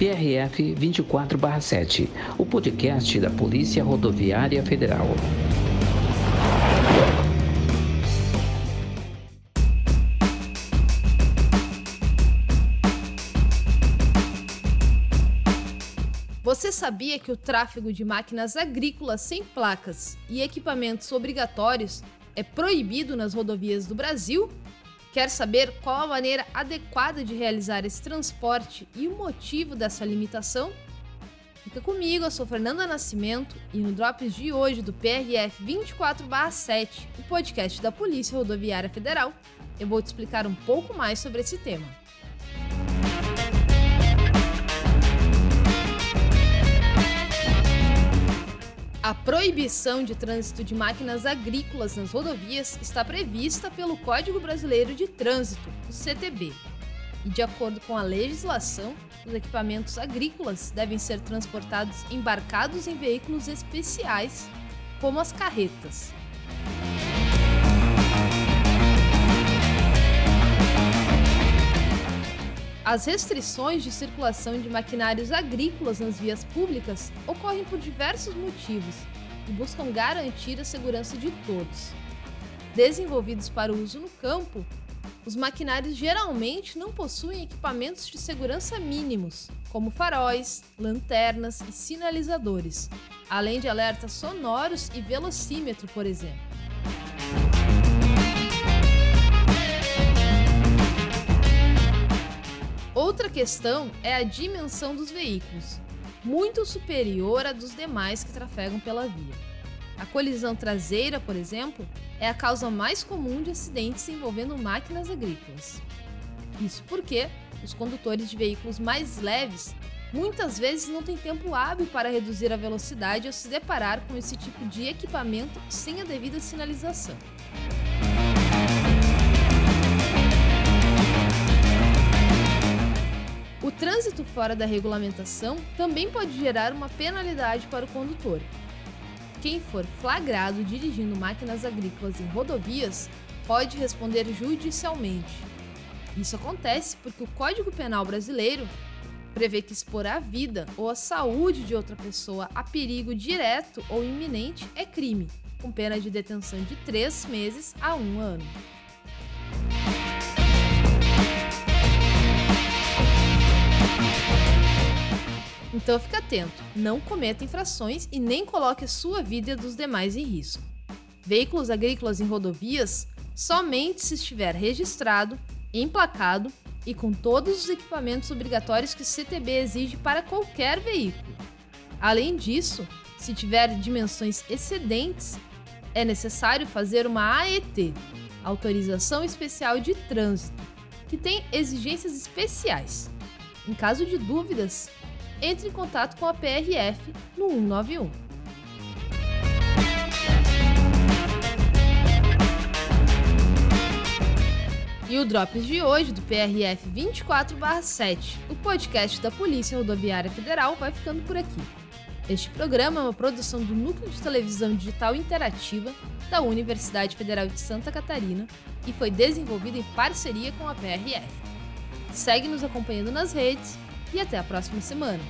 PRF 24/7, o podcast da Polícia Rodoviária Federal. Você sabia que o tráfego de máquinas agrícolas sem placas e equipamentos obrigatórios é proibido nas rodovias do Brasil? Quer saber qual a maneira adequada de realizar esse transporte e o motivo dessa limitação? Fica comigo, eu sou Fernanda Nascimento e no Drops de hoje do PRF 24/7, o podcast da Polícia Rodoviária Federal, eu vou te explicar um pouco mais sobre esse tema. A proibição de trânsito de máquinas agrícolas nas rodovias está prevista pelo Código Brasileiro de Trânsito, o CTB. E de acordo com a legislação, os equipamentos agrícolas devem ser transportados embarcados em veículos especiais, como as carretas. As restrições de circulação de maquinários agrícolas nas vias públicas ocorrem por diversos motivos e buscam garantir a segurança de todos. Desenvolvidos para o uso no campo, os maquinários geralmente não possuem equipamentos de segurança mínimos, como faróis, lanternas e sinalizadores, além de alertas sonoros e velocímetro, por exemplo. Outra questão é a dimensão dos veículos, muito superior à dos demais que trafegam pela via. A colisão traseira, por exemplo, é a causa mais comum de acidentes envolvendo máquinas agrícolas. Isso porque os condutores de veículos mais leves muitas vezes não têm tempo hábil para reduzir a velocidade ao se deparar com esse tipo de equipamento sem a devida sinalização. Trânsito fora da regulamentação também pode gerar uma penalidade para o condutor. Quem for flagrado dirigindo máquinas agrícolas em rodovias pode responder judicialmente. Isso acontece porque o Código Penal brasileiro prevê que expor a vida ou a saúde de outra pessoa a perigo direto ou iminente é crime, com pena de detenção de três meses a um ano. Então fique atento, não cometa infrações e nem coloque a sua vida e a dos demais em risco. Veículos agrícolas em rodovias somente se estiver registrado, emplacado e com todos os equipamentos obrigatórios que o CTB exige para qualquer veículo. Além disso, se tiver dimensões excedentes, é necessário fazer uma AET, Autorização Especial de Trânsito, que tem exigências especiais. Em caso de dúvidas, entre em contato com a PRF no 191. E o Drops de hoje, do PRF 24/7, o podcast da Polícia Rodoviária Federal, vai ficando por aqui. Este programa é uma produção do Núcleo de Televisão Digital Interativa da Universidade Federal de Santa Catarina e foi desenvolvido em parceria com a PRF. Segue nos acompanhando nas redes e até a próxima semana.